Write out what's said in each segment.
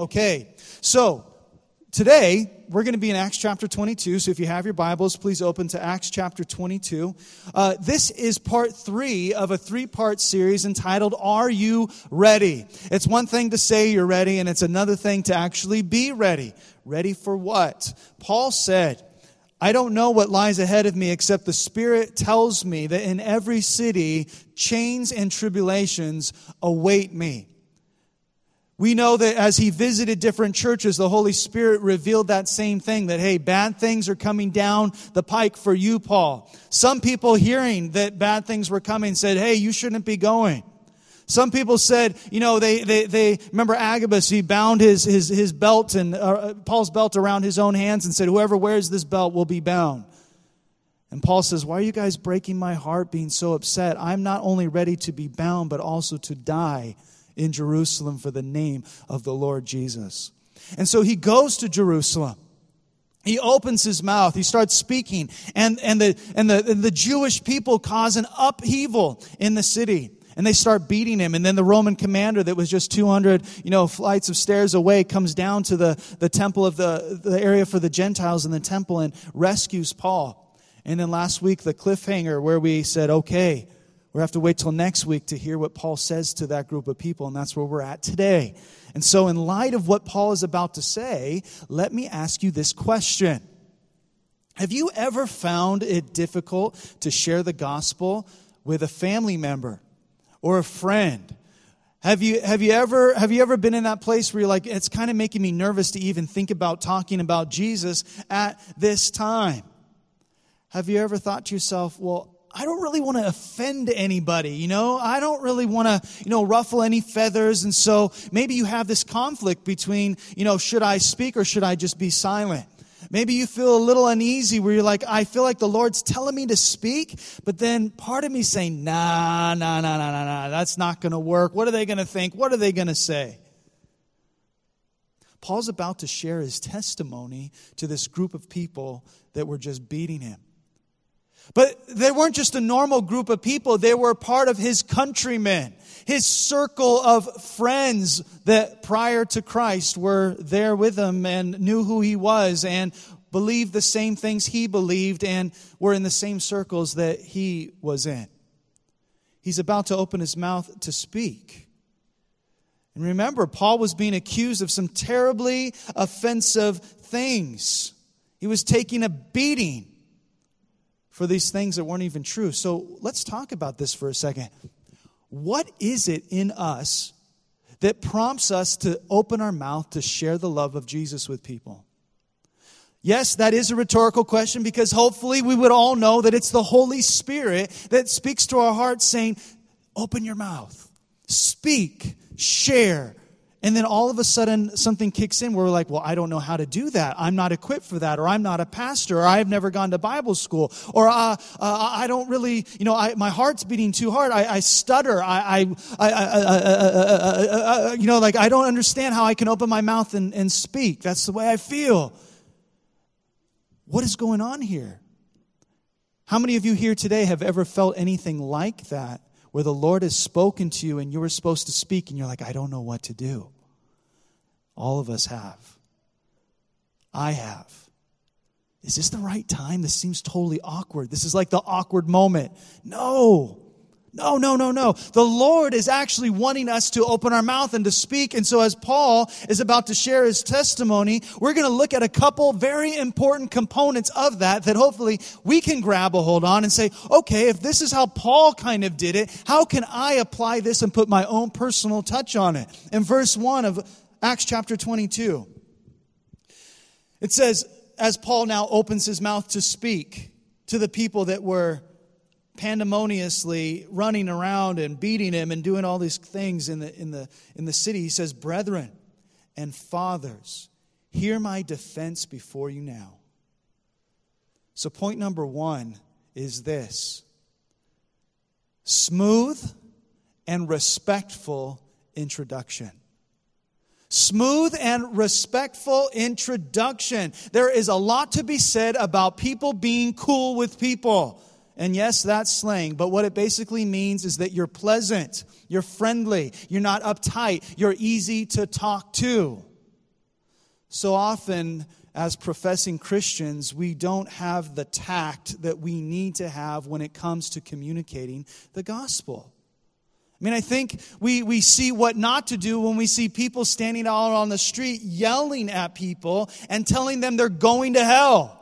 Okay, so today we're going to be in Acts chapter 22. So if you have your Bibles, please open to Acts chapter 22. Uh, this is part three of a three part series entitled, Are You Ready? It's one thing to say you're ready, and it's another thing to actually be ready. Ready for what? Paul said, I don't know what lies ahead of me except the Spirit tells me that in every city, chains and tribulations await me. We know that as he visited different churches, the Holy Spirit revealed that same thing that, hey, bad things are coming down the pike for you, Paul. Some people hearing that bad things were coming said, hey, you shouldn't be going. Some people said, you know, they, they, they remember Agabus, he bound his, his, his belt and uh, Paul's belt around his own hands and said, whoever wears this belt will be bound. And Paul says, Why are you guys breaking my heart, being so upset? I'm not only ready to be bound, but also to die in Jerusalem for the name of the Lord Jesus. And so he goes to Jerusalem. He opens his mouth. He starts speaking. And, and, the, and, the, and the Jewish people cause an upheaval in the city. And they start beating him. And then the Roman commander that was just 200, you know, flights of stairs away comes down to the, the temple of the, the area for the Gentiles in the temple and rescues Paul. And then last week, the cliffhanger where we said, okay, we have to wait till next week to hear what Paul says to that group of people, and that's where we're at today. And so, in light of what Paul is about to say, let me ask you this question Have you ever found it difficult to share the gospel with a family member or a friend? Have you, have, you ever, have you ever been in that place where you're like, it's kind of making me nervous to even think about talking about Jesus at this time? Have you ever thought to yourself, well, I don't really want to offend anybody, you know? I don't really want to, you know, ruffle any feathers. And so maybe you have this conflict between, you know, should I speak or should I just be silent? Maybe you feel a little uneasy where you're like, I feel like the Lord's telling me to speak, but then part of me saying, nah, nah, nah, nah, nah, nah, that's not going to work. What are they going to think? What are they going to say? Paul's about to share his testimony to this group of people that were just beating him. But they weren't just a normal group of people, they were part of his countrymen, his circle of friends that prior to Christ were there with him and knew who he was and believed the same things he believed and were in the same circles that he was in. He's about to open his mouth to speak. And remember, Paul was being accused of some terribly offensive things. He was taking a beating for these things that weren't even true. So let's talk about this for a second. What is it in us that prompts us to open our mouth to share the love of Jesus with people? Yes, that is a rhetorical question because hopefully we would all know that it's the Holy Spirit that speaks to our hearts saying, Open your mouth, speak, share, and then all of a sudden, something kicks in where we're like, well, I don't know how to do that. I'm not equipped for that. Or I'm not a pastor. Or I've never gone to Bible school. Or uh, uh, I don't really, you know, I, my heart's beating too hard. I, I stutter. I, I, you know, like I don't understand how I can open my mouth and, and speak. That's the way I feel. What is going on here? How many of you here today have ever felt anything like that? Where the Lord has spoken to you and you were supposed to speak and you're like, I don't know what to do. All of us have. I have. Is this the right time? This seems totally awkward. This is like the awkward moment. No. No, no, no, no. The Lord is actually wanting us to open our mouth and to speak. And so as Paul is about to share his testimony, we're going to look at a couple very important components of that that hopefully we can grab a hold on and say, okay, if this is how Paul kind of did it, how can I apply this and put my own personal touch on it? In verse 1 of Acts chapter 22, it says, as Paul now opens his mouth to speak to the people that were pandemoniously running around and beating him and doing all these things in the, in the, in the city, he says, Brethren and fathers, hear my defense before you now. So, point number one is this smooth and respectful introduction. Smooth and respectful introduction. There is a lot to be said about people being cool with people. And yes, that's slang, but what it basically means is that you're pleasant, you're friendly, you're not uptight, you're easy to talk to. So often, as professing Christians, we don't have the tact that we need to have when it comes to communicating the gospel. I mean, I think we, we see what not to do when we see people standing out on the street yelling at people and telling them they're going to hell.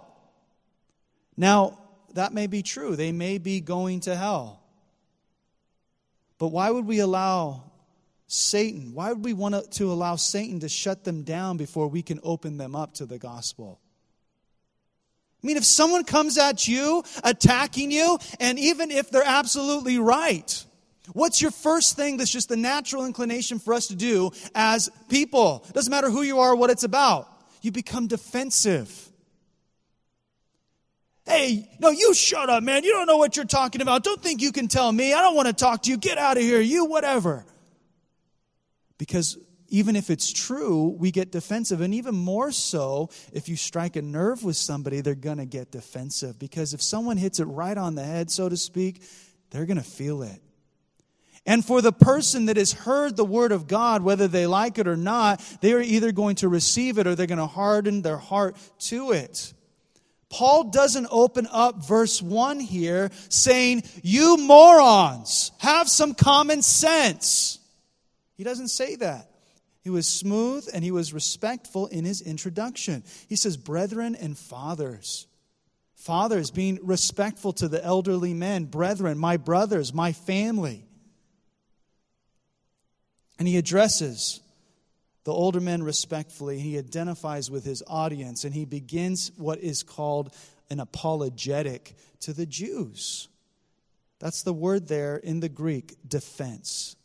Now, that may be true. They may be going to hell. But why would we allow Satan, why would we want to allow Satan to shut them down before we can open them up to the gospel? I mean, if someone comes at you, attacking you, and even if they're absolutely right, what's your first thing that's just the natural inclination for us to do as people? Doesn't matter who you are, what it's about. You become defensive. Hey, no, you shut up, man. You don't know what you're talking about. Don't think you can tell me. I don't want to talk to you. Get out of here. You, whatever. Because even if it's true, we get defensive. And even more so, if you strike a nerve with somebody, they're going to get defensive. Because if someone hits it right on the head, so to speak, they're going to feel it. And for the person that has heard the word of God, whether they like it or not, they are either going to receive it or they're going to harden their heart to it. Paul doesn't open up verse 1 here saying, You morons, have some common sense. He doesn't say that. He was smooth and he was respectful in his introduction. He says, Brethren and fathers. Fathers being respectful to the elderly men, brethren, my brothers, my family. And he addresses the older men respectfully. He identifies with his audience and he begins what is called an apologetic to the Jews. That's the word there in the Greek, defense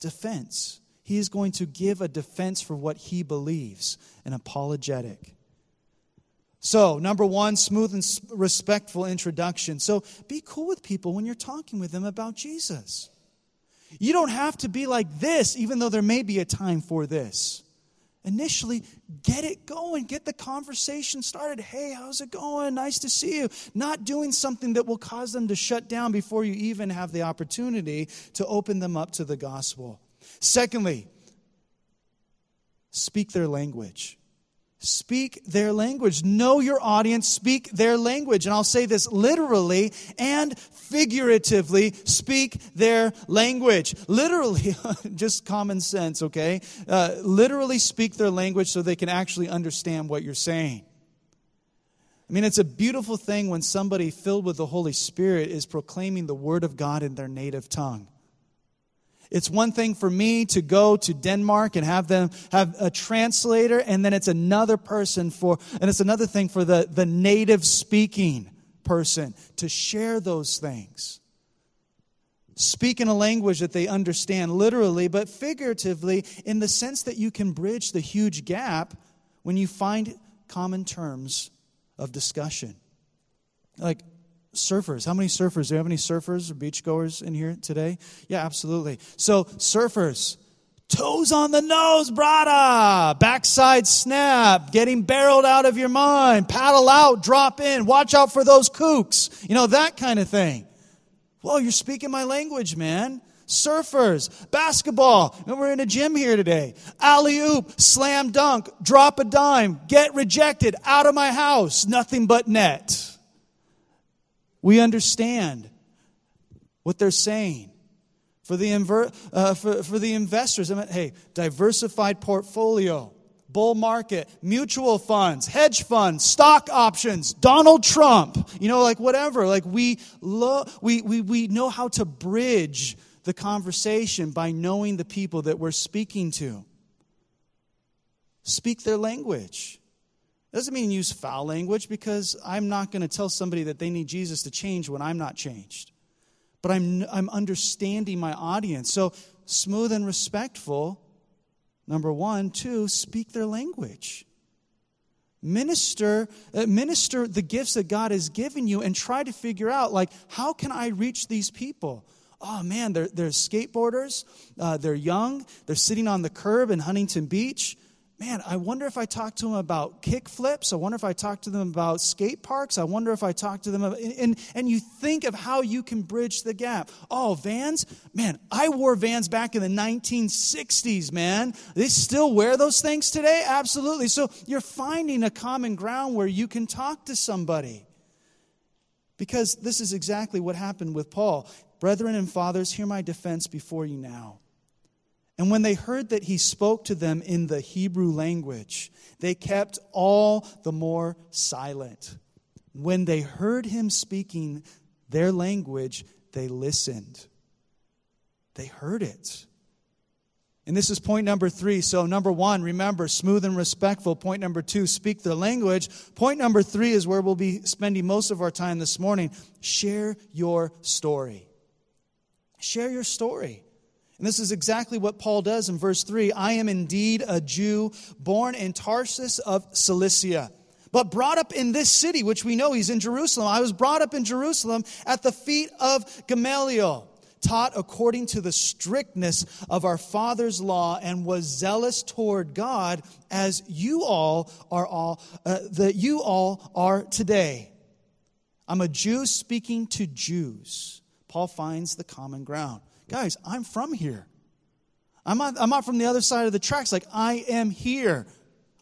defense. He is going to give a defense for what he believes, an apologetic. So, number one, smooth and respectful introduction. So, be cool with people when you're talking with them about Jesus. You don't have to be like this, even though there may be a time for this. Initially, get it going, get the conversation started. Hey, how's it going? Nice to see you. Not doing something that will cause them to shut down before you even have the opportunity to open them up to the gospel. Secondly, speak their language. Speak their language. Know your audience, speak their language. And I'll say this literally and figuratively speak their language. Literally, just common sense, okay? Uh, literally speak their language so they can actually understand what you're saying. I mean, it's a beautiful thing when somebody filled with the Holy Spirit is proclaiming the Word of God in their native tongue. It's one thing for me to go to Denmark and have them have a translator, and then it's another person for, and it's another thing for the, the native speaking person to share those things. Speak in a language that they understand literally, but figuratively in the sense that you can bridge the huge gap when you find common terms of discussion. Like, surfers. How many surfers? Do you have any surfers or beachgoers in here today? Yeah, absolutely. So, surfers, toes on the nose, brada, backside snap, getting barreled out of your mind, paddle out, drop in, watch out for those kooks, you know, that kind of thing. Well, you're speaking my language, man. Surfers, basketball, and we're in a gym here today. Alley oop, slam dunk, drop a dime, get rejected, out of my house, nothing but net. We understand what they're saying. For the, inver- uh, for, for the investors, I mean, hey, diversified portfolio, bull market, mutual funds, hedge funds, stock options, Donald Trump, you know, like whatever. Like we, lo- we, we, we know how to bridge the conversation by knowing the people that we're speaking to. Speak their language. Doesn't mean use foul language because I'm not going to tell somebody that they need Jesus to change when I'm not changed. But I'm, I'm understanding my audience. So, smooth and respectful, number one. Two, speak their language. Minister, uh, minister the gifts that God has given you and try to figure out, like, how can I reach these people? Oh man, they're, they're skateboarders, uh, they're young, they're sitting on the curb in Huntington Beach man, I wonder if I talk to them about kick flips. I wonder if I talk to them about skate parks. I wonder if I talk to them about, and, and you think of how you can bridge the gap. Oh, vans? Man, I wore vans back in the 1960s, man. They still wear those things today? Absolutely. So you're finding a common ground where you can talk to somebody. Because this is exactly what happened with Paul. Brethren and fathers, hear my defense before you now. And when they heard that he spoke to them in the Hebrew language, they kept all the more silent. When they heard him speaking their language, they listened. They heard it. And this is point number three. So, number one, remember, smooth and respectful. Point number two, speak the language. Point number three is where we'll be spending most of our time this morning. Share your story. Share your story. And this is exactly what Paul does in verse 3 I am indeed a Jew, born in Tarsus of Cilicia, but brought up in this city, which we know he's in Jerusalem. I was brought up in Jerusalem at the feet of Gamaliel, taught according to the strictness of our father's law, and was zealous toward God as you all are all uh, that you all are today. I'm a Jew speaking to Jews. Paul finds the common ground. Guys, I'm from here. I'm not, I'm not from the other side of the tracks. Like, I am here.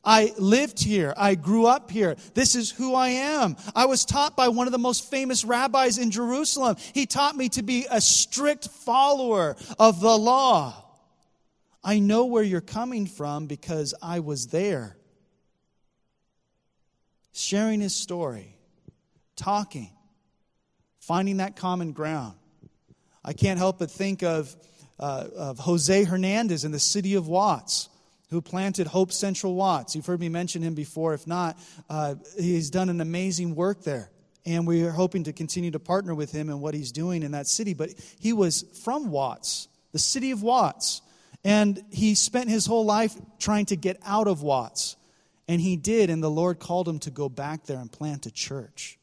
I lived here. I grew up here. This is who I am. I was taught by one of the most famous rabbis in Jerusalem. He taught me to be a strict follower of the law. I know where you're coming from because I was there. Sharing his story, talking, finding that common ground. I can't help but think of, uh, of Jose Hernandez in the city of Watts, who planted Hope Central Watts. You've heard me mention him before. If not, uh, he's done an amazing work there. And we are hoping to continue to partner with him in what he's doing in that city. But he was from Watts, the city of Watts. And he spent his whole life trying to get out of Watts. And he did, and the Lord called him to go back there and plant a church.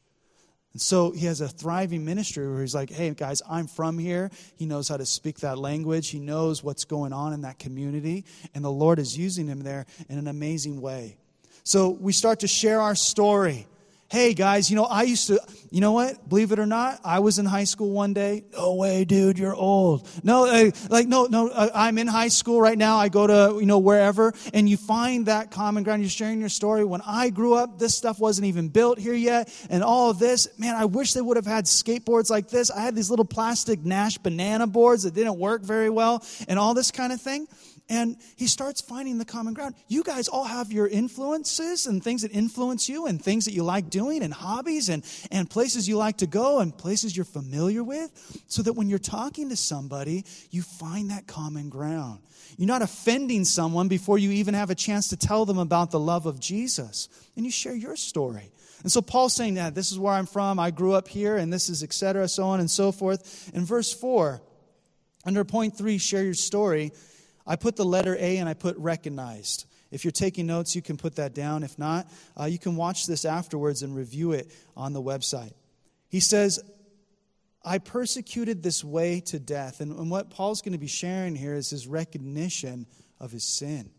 And so he has a thriving ministry where he's like, hey, guys, I'm from here. He knows how to speak that language. He knows what's going on in that community. And the Lord is using him there in an amazing way. So we start to share our story hey guys, you know, I used to, you know what? Believe it or not, I was in high school one day. No way, dude, you're old. No, uh, like, no, no, uh, I'm in high school right now. I go to, you know, wherever, and you find that common ground. You're sharing your story. When I grew up, this stuff wasn't even built here yet, and all of this, man, I wish they would have had skateboards like this. I had these little plastic Nash banana boards that didn't work very well, and all this kind of thing. And he starts finding the common ground. You guys all have your influences and things that influence you and things that you like doing and hobbies and, and places you like to go and places you're familiar with. So that when you're talking to somebody, you find that common ground. You're not offending someone before you even have a chance to tell them about the love of Jesus. And you share your story. And so Paul's saying that this is where I'm from, I grew up here, and this is etc., so on and so forth. In verse 4, under point 3, share your story I put the letter A and I put recognized. If you're taking notes, you can put that down. If not, uh, you can watch this afterwards and review it on the website. He says, I persecuted this way to death. And, and what Paul's going to be sharing here is his recognition of his sin.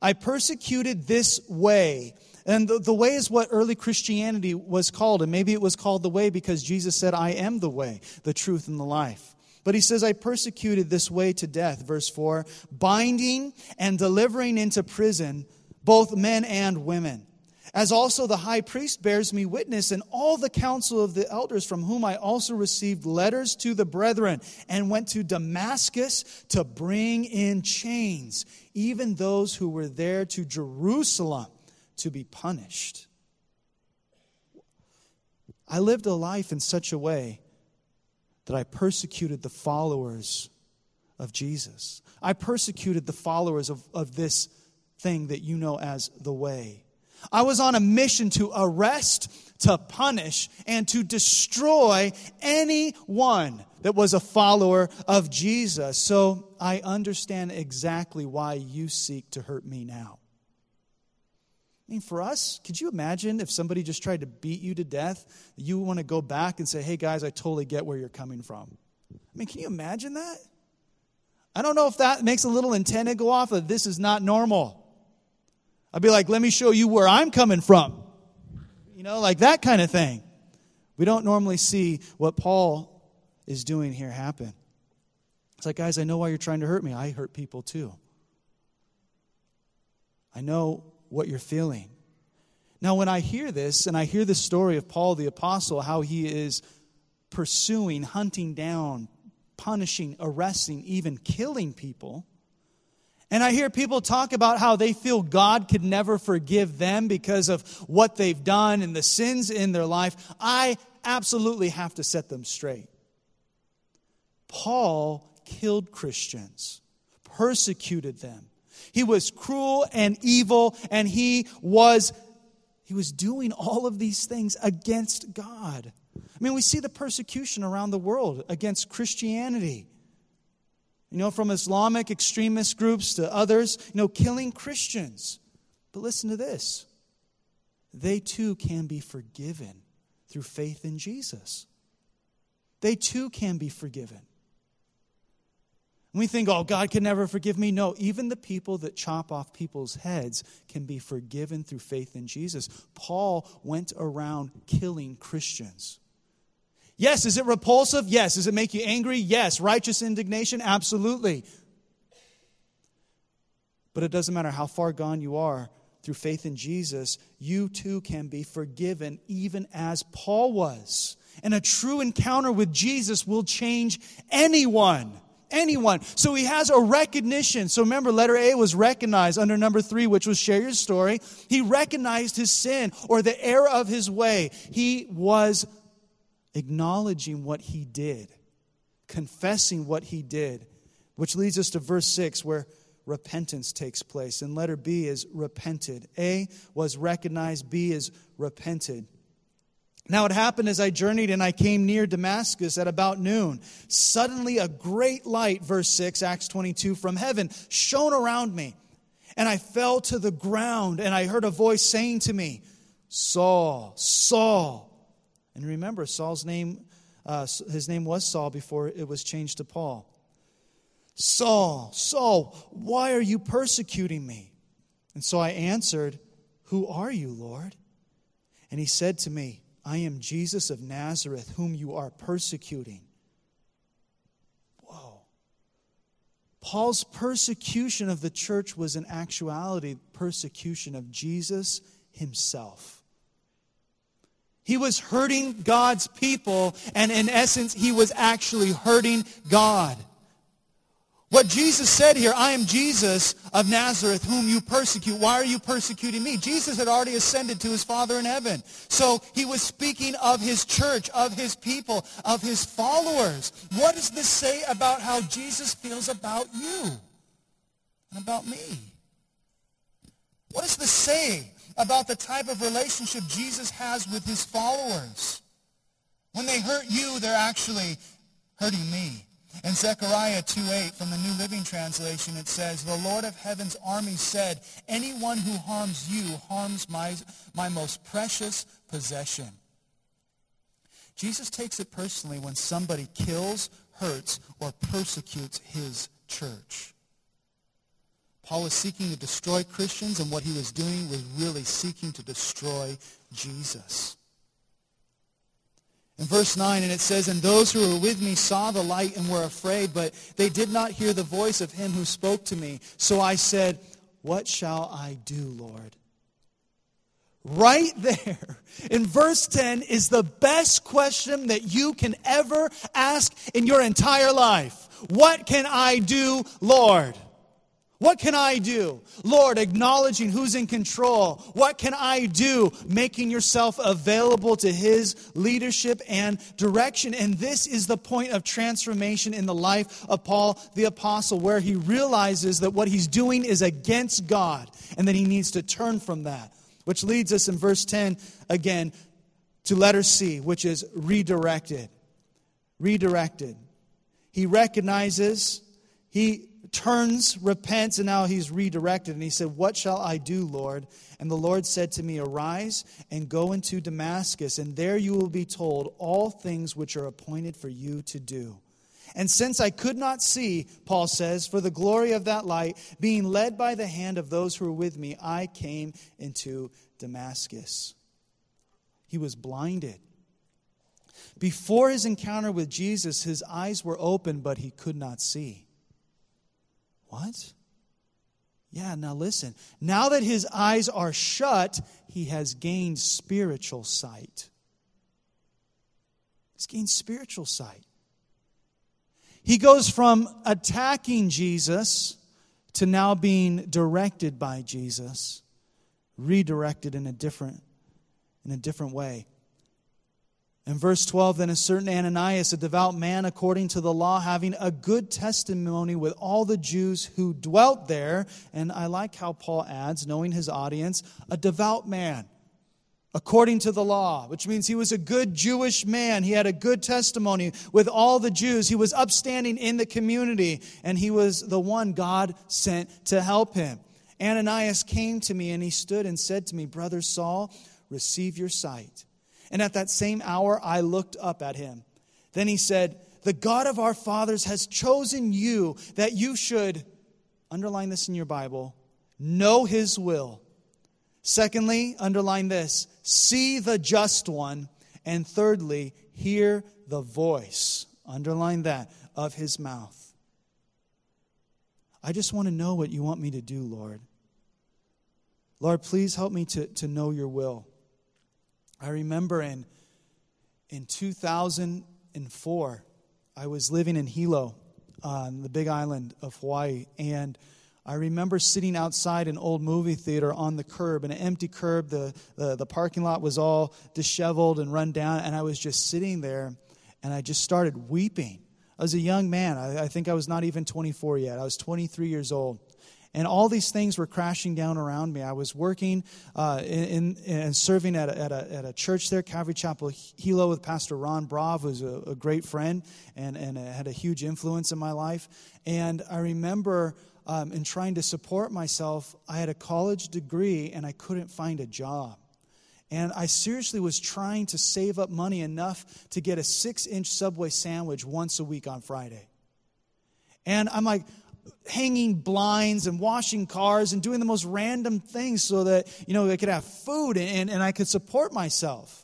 I persecuted this way. And the, the, way is what early Christianity was called. And maybe it was called the way because Jesus said, I am the way, the truth, and the life. But he says, I persecuted this way to death, verse 4, binding and delivering into prison both men and women. As also the high priest bears me witness, and all the council of the elders, from whom I also received letters to the brethren, and went to Damascus to bring in chains, even those who were there to Jerusalem to be punished. I lived a life in such a way that I persecuted the followers of Jesus. I persecuted the followers of, of this thing that you know as the way. I was on a mission to arrest, to punish, and to destroy anyone that was a follower of Jesus. So I understand exactly why you seek to hurt me now. I mean, for us, could you imagine if somebody just tried to beat you to death? You want to go back and say, hey, guys, I totally get where you're coming from. I mean, can you imagine that? I don't know if that makes a little antenna go off of this is not normal. I'd be like, let me show you where I'm coming from. You know, like that kind of thing. We don't normally see what Paul is doing here happen. It's like, guys, I know why you're trying to hurt me. I hurt people too. I know what you're feeling. Now, when I hear this, and I hear the story of Paul the Apostle, how he is pursuing, hunting down, punishing, arresting, even killing people, and I hear people talk about how they feel God could never forgive them because of what they've done and the sins in their life, I absolutely have to set them straight. Paul killed Christians, persecuted them. He was cruel and evil, and he was, he was doing all of these things against God. I mean, we see the persecution around the world against Christianity. You know, from Islamic extremist groups to others, you know, killing Christians. But listen to this they too can be forgiven through faith in Jesus. They too can be forgiven. We think, oh, God can never forgive me. No, even the people that chop off people's heads can be forgiven through faith in Jesus. Paul went around killing Christians. Yes, is it repulsive? Yes. Does it make you angry? Yes. Righteous indignation? Absolutely. But it doesn't matter how far gone you are through faith in Jesus, you too can be forgiven, even as Paul was. And a true encounter with Jesus will change anyone anyone. So he has a recognition. So remember, letter A was recognized under number three, which was share your story. He recognized his sin or the error of his way. He was acknowledging what he did, confessing what he did, which leads us to verse six, where repentance takes place. And letter B is repented. A was recognized, B is repented. Now it happened as I journeyed and I came near Damascus at about noon. Suddenly a great light, verse 6, Acts 22, from heaven shone around me. And I fell to the ground and I heard a voice saying to me, Saul, Saul. And remember, Saul's name, uh, his name was Saul before it was changed to Paul. Saul, Saul, why are you persecuting me? And so I answered, Who are you, Lord? And he said to me, I am Jesus of Nazareth, whom you are persecuting. Whoa. Paul's persecution of the church was in actuality persecution of Jesus himself. He was hurting God's people, and in essence, he was actually hurting God. What Jesus said here, I am Jesus of Nazareth, whom you persecute. Why are you persecuting me? Jesus had already ascended to his Father in heaven. So he was speaking of his church, of his people, of his followers. What does this say about how Jesus feels about you and about me? What does this say about the type of relationship Jesus has with his followers? When they hurt you, they're actually hurting me. In Zechariah 2.8 from the New Living Translation, it says, The Lord of heaven's army said, Anyone who harms you harms my, my most precious possession. Jesus takes it personally when somebody kills, hurts, or persecutes his church. Paul was seeking to destroy Christians, and what he was doing was really seeking to destroy Jesus. In verse 9, and it says, And those who were with me saw the light and were afraid, but they did not hear the voice of him who spoke to me. So I said, What shall I do, Lord? Right there in verse 10 is the best question that you can ever ask in your entire life. What can I do, Lord? What can I do? Lord, acknowledging who's in control. What can I do? Making yourself available to His leadership and direction. And this is the point of transformation in the life of Paul the Apostle, where he realizes that what he's doing is against God and that he needs to turn from that. Which leads us in verse 10 again to letter C, which is redirected. Redirected. He recognizes, he turns, repents, and now he's redirected. And he said, What shall I do, Lord? And the Lord said to me, Arise and go into Damascus, and there you will be told all things which are appointed for you to do. And since I could not see, Paul says, for the glory of that light, being led by the hand of those who were with me, I came into Damascus. He was blinded. Before his encounter with Jesus, his eyes were open, but he could not see. What? Yeah, now listen. Now that his eyes are shut, he has gained spiritual sight. He's gained spiritual sight. He goes from attacking Jesus to now being directed by Jesus, redirected in a different, in a different way. In verse 12, then a certain Ananias, a devout man according to the law, having a good testimony with all the Jews who dwelt there. And I like how Paul adds, knowing his audience, a devout man according to the law, which means he was a good Jewish man. He had a good testimony with all the Jews. He was upstanding in the community, and he was the one God sent to help him. Ananias came to me, and he stood and said to me, Brother Saul, receive your sight. And at that same hour, I looked up at him. Then he said, The God of our fathers has chosen you that you should, underline this in your Bible, know his will. Secondly, underline this see the just one. And thirdly, hear the voice, underline that, of his mouth. I just want to know what you want me to do, Lord. Lord, please help me to, to know your will. I remember in, in 2004, I was living in Hilo on the big island of Hawaii, and I remember sitting outside an old movie theater on the curb, an empty curb. The, the, the parking lot was all disheveled and run down, and I was just sitting there, and I just started weeping. I was a young man. I, I think I was not even 24 yet. I was 23 years old and all these things were crashing down around me. I was working uh, in, and serving at a, at, a, at a church there, Calvary Chapel Hilo, with Pastor Ron Brav, who's a, a great friend and, and had a huge influence in my life. And I remember um, in trying to support myself, I had a college degree and I couldn't find a job. And I seriously was trying to save up money enough to get a six inch Subway sandwich once a week on Friday. And I'm like, hanging blinds and washing cars and doing the most random things so that, you know, I could have food and, and I could support myself.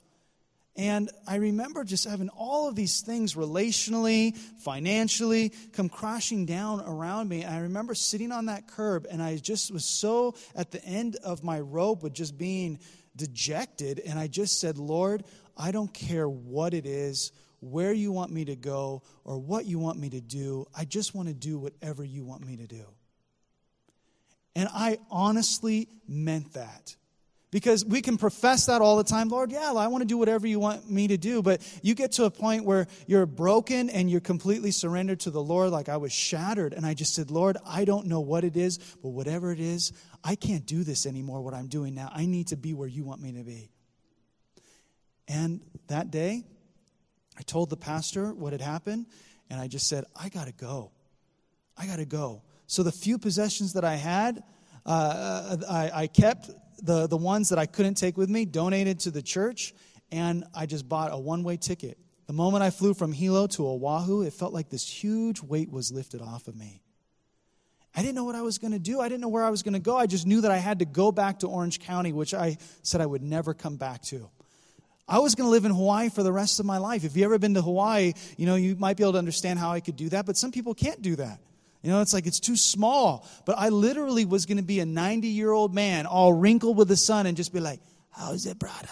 And I remember just having all of these things relationally, financially, come crashing down around me. I remember sitting on that curb and I just was so at the end of my rope with just being dejected. And I just said, Lord, I don't care what it is where you want me to go or what you want me to do. I just want to do whatever you want me to do. And I honestly meant that. Because we can profess that all the time, Lord, yeah, I want to do whatever you want me to do. But you get to a point where you're broken and you're completely surrendered to the Lord, like I was shattered. And I just said, Lord, I don't know what it is, but whatever it is, I can't do this anymore, what I'm doing now. I need to be where you want me to be. And that day, I told the pastor what had happened, and I just said, I got to go. I got to go. So the few possessions that I had, uh, I, I kept the, the ones that I couldn't take with me, donated to the church, and I just bought a one way ticket. The moment I flew from Hilo to Oahu, it felt like this huge weight was lifted off of me. I didn't know what I was going to do. I didn't know where I was going to go. I just knew that I had to go back to Orange County, which I said I would never come back to. I was going to live in Hawaii for the rest of my life. If you've ever been to Hawaii, you know, you might be able to understand how I could do that, but some people can't do that. You know, it's like it's too small. But I literally was going to be a 90 year old man, all wrinkled with the sun, and just be like, How's it, brother?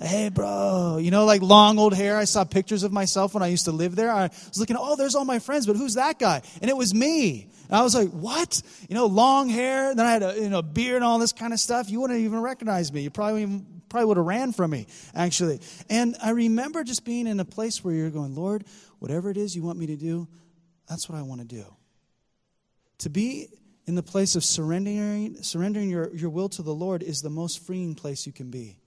Hey, bro. You know, like long old hair. I saw pictures of myself when I used to live there. I was looking, oh, there's all my friends, but who's that guy? And it was me. And I was like, what? You know, long hair. Then I had a you know, beard and all this kind of stuff. You wouldn't even recognize me. You probably even probably would have ran from me, actually. And I remember just being in a place where you're going, Lord, whatever it is you want me to do, that's what I want to do. To be in the place of surrendering, surrendering your, your will to the Lord is the most freeing place you can be.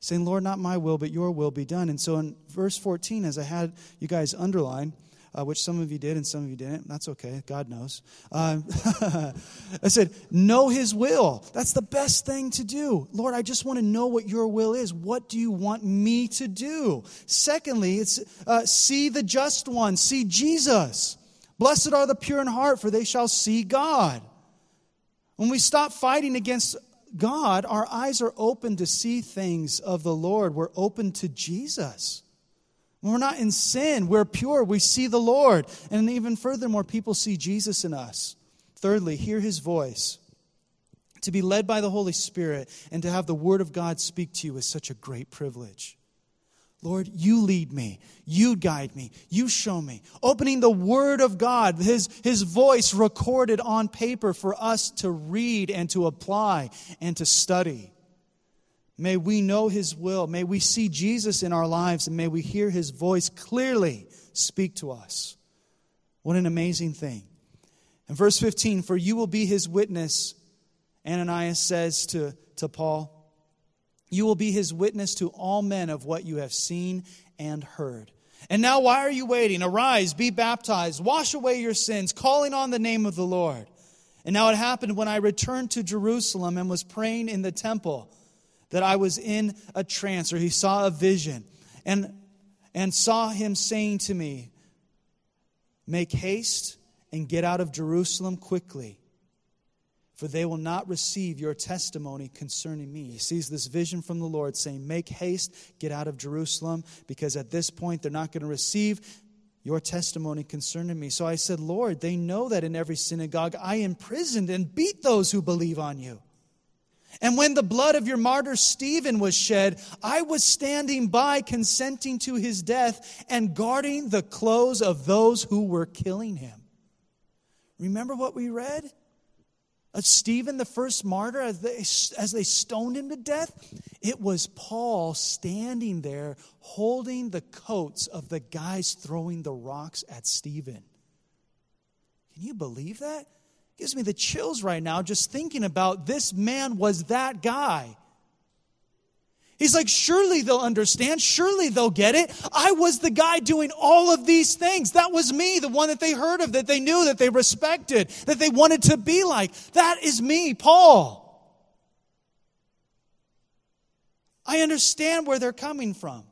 Saying, Lord, not my will, but your will be done. And so in verse 14, as I had you guys underline, uh, which some of you did and some of you didn't. That's okay. God knows. Um, I said, know His will. That's the best thing to do. Lord, I just want to know what your will is. What do you want me to do? Secondly, it's uh, see the just one, see Jesus. Blessed are the pure in heart, for they shall see God. When we stop fighting against God, our eyes are open to see things of the Lord. We're open to Jesus. We're not in sin, we're pure, we see the Lord. And even furthermore, people see Jesus in us. Thirdly, hear his voice. To be led by the Holy Spirit and to have the Word of God speak to you is such a great privilege. Lord, you lead me. You guide me. You show me. Opening the Word of God, His, His voice recorded on paper for us to read and to apply and to study. May we know His will. May we see Jesus in our lives and may we hear His voice clearly speak to us. What an amazing thing. In verse 15, for you will be His witness, Ananias says to, to Paul. You will be his witness to all men of what you have seen and heard. And now, why are you waiting? Arise, be baptized, wash away your sins, calling on the name of the Lord. And now it happened when I returned to Jerusalem and was praying in the temple that I was in a trance, or he saw a vision, and, and saw him saying to me, Make haste and get out of Jerusalem quickly for they will not receive your testimony concerning me. He sees this vision from the Lord saying, Make haste, get out of Jerusalem, because at this point they're not going to receive your testimony concerning me. So I said, Lord, they know that in every synagogue I imprisoned and beat those who believe on you. And when the blood of your martyr Stephen was shed, I was standing by, consenting to his death and guarding the clothes of those who were killing him. Remember what we read? of Stephen, the first martyr, as they, as they stoned him to death, it was Paul standing there holding the coats of the guys throwing the rocks at Stephen. Can you believe that? Gives me the chills right now just thinking about this man was that guy. He's like, surely they'll understand. Surely they'll get it. I was the guy doing all of these things. That was me, the one that they heard of, that they knew, that they respected, that they wanted to be like. That is me, Paul. I understand where they're coming from.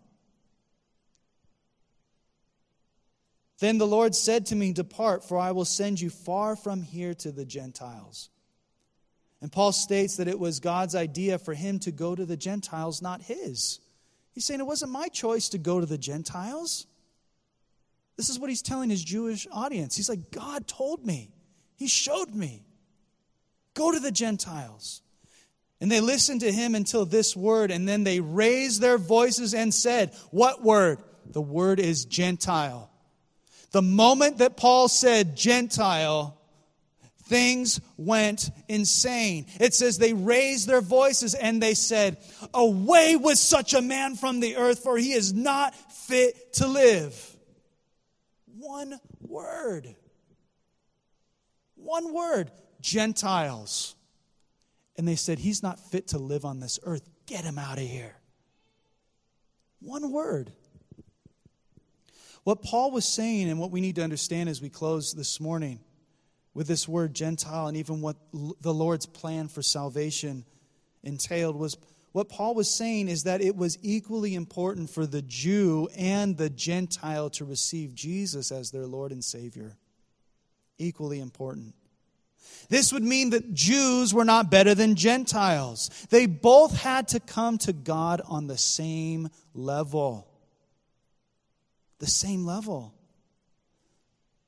Then the Lord said to me, Depart, for I will send you far from here to the Gentiles. And Paul states that it was God's idea for him to go to the Gentiles, not his. He's saying it wasn't my choice to go to the Gentiles. This is what he's telling his Jewish audience. He's like, God told me, He showed me. Go to the Gentiles. And they listened to him until this word, and then they raised their voices and said, What word? The word is Gentile. The moment that Paul said Gentile, things went insane. It says they raised their voices and they said, Away with such a man from the earth, for he is not fit to live. One word. One word Gentiles. And they said, He's not fit to live on this earth. Get him out of here. One word. What Paul was saying, and what we need to understand as we close this morning with this word Gentile and even what the Lord's plan for salvation entailed was what Paul was saying is that it was equally important for the Jew and the Gentile to receive Jesus as their Lord and Savior. Equally important. This would mean that Jews were not better than Gentiles. They both had to come to God on the same level. The same level.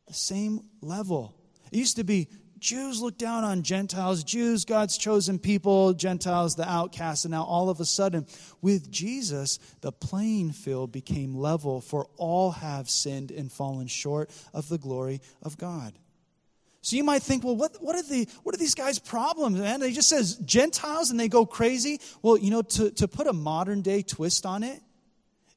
The same level. It used to be Jews look down on Gentiles, Jews, God's chosen people, Gentiles, the outcasts. And now all of a sudden, with Jesus, the playing field became level, for all have sinned and fallen short of the glory of God. So you might think, well, what, what, are the, what are these guys' problems, man? They just says Gentiles and they go crazy. Well, you know, to, to put a modern day twist on it,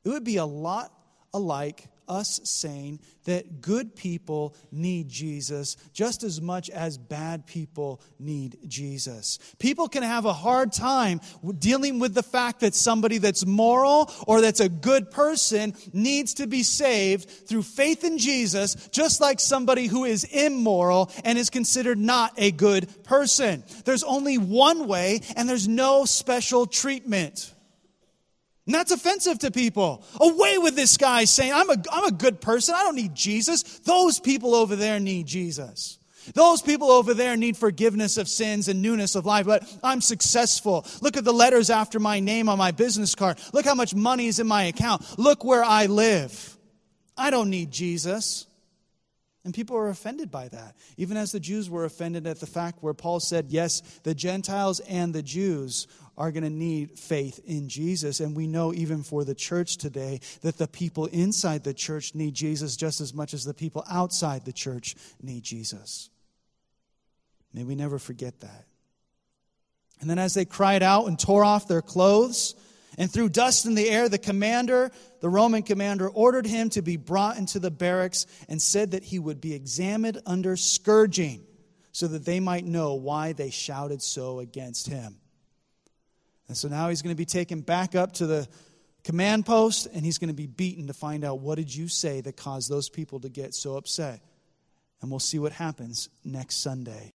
it would be a lot alike us saying that good people need Jesus just as much as bad people need Jesus. People can have a hard time dealing with the fact that somebody that's moral or that's a good person needs to be saved through faith in Jesus, just like somebody who is immoral and is considered not a good person. There's only one way, and there's no special treatment. And that's offensive to people. Away with this guy saying, I'm a, I'm a good person. I don't need Jesus. Those people over there need Jesus. Those people over there need forgiveness of sins and newness of life, but I'm successful. Look at the letters after my name on my business card. Look how much money is in my account. Look where I live. I don't need Jesus. And people are offended by that, even as the Jews were offended at the fact where Paul said, yes, the Gentiles and the Jews are going to need faith in Jesus. And we know, even for the church today, that the people inside the church need Jesus just as much as the people outside the church need Jesus. May we never forget that. And then, as they cried out and tore off their clothes, and threw dust in the air, the commander, the Roman commander, ordered him to be brought into the barracks and said that he would be examined under scourging so that they might know why they shouted so against him. And so now he's going to be taken back up to the command post and he's going to be beaten to find out what did you say that caused those people to get so upset. And we'll see what happens next Sunday.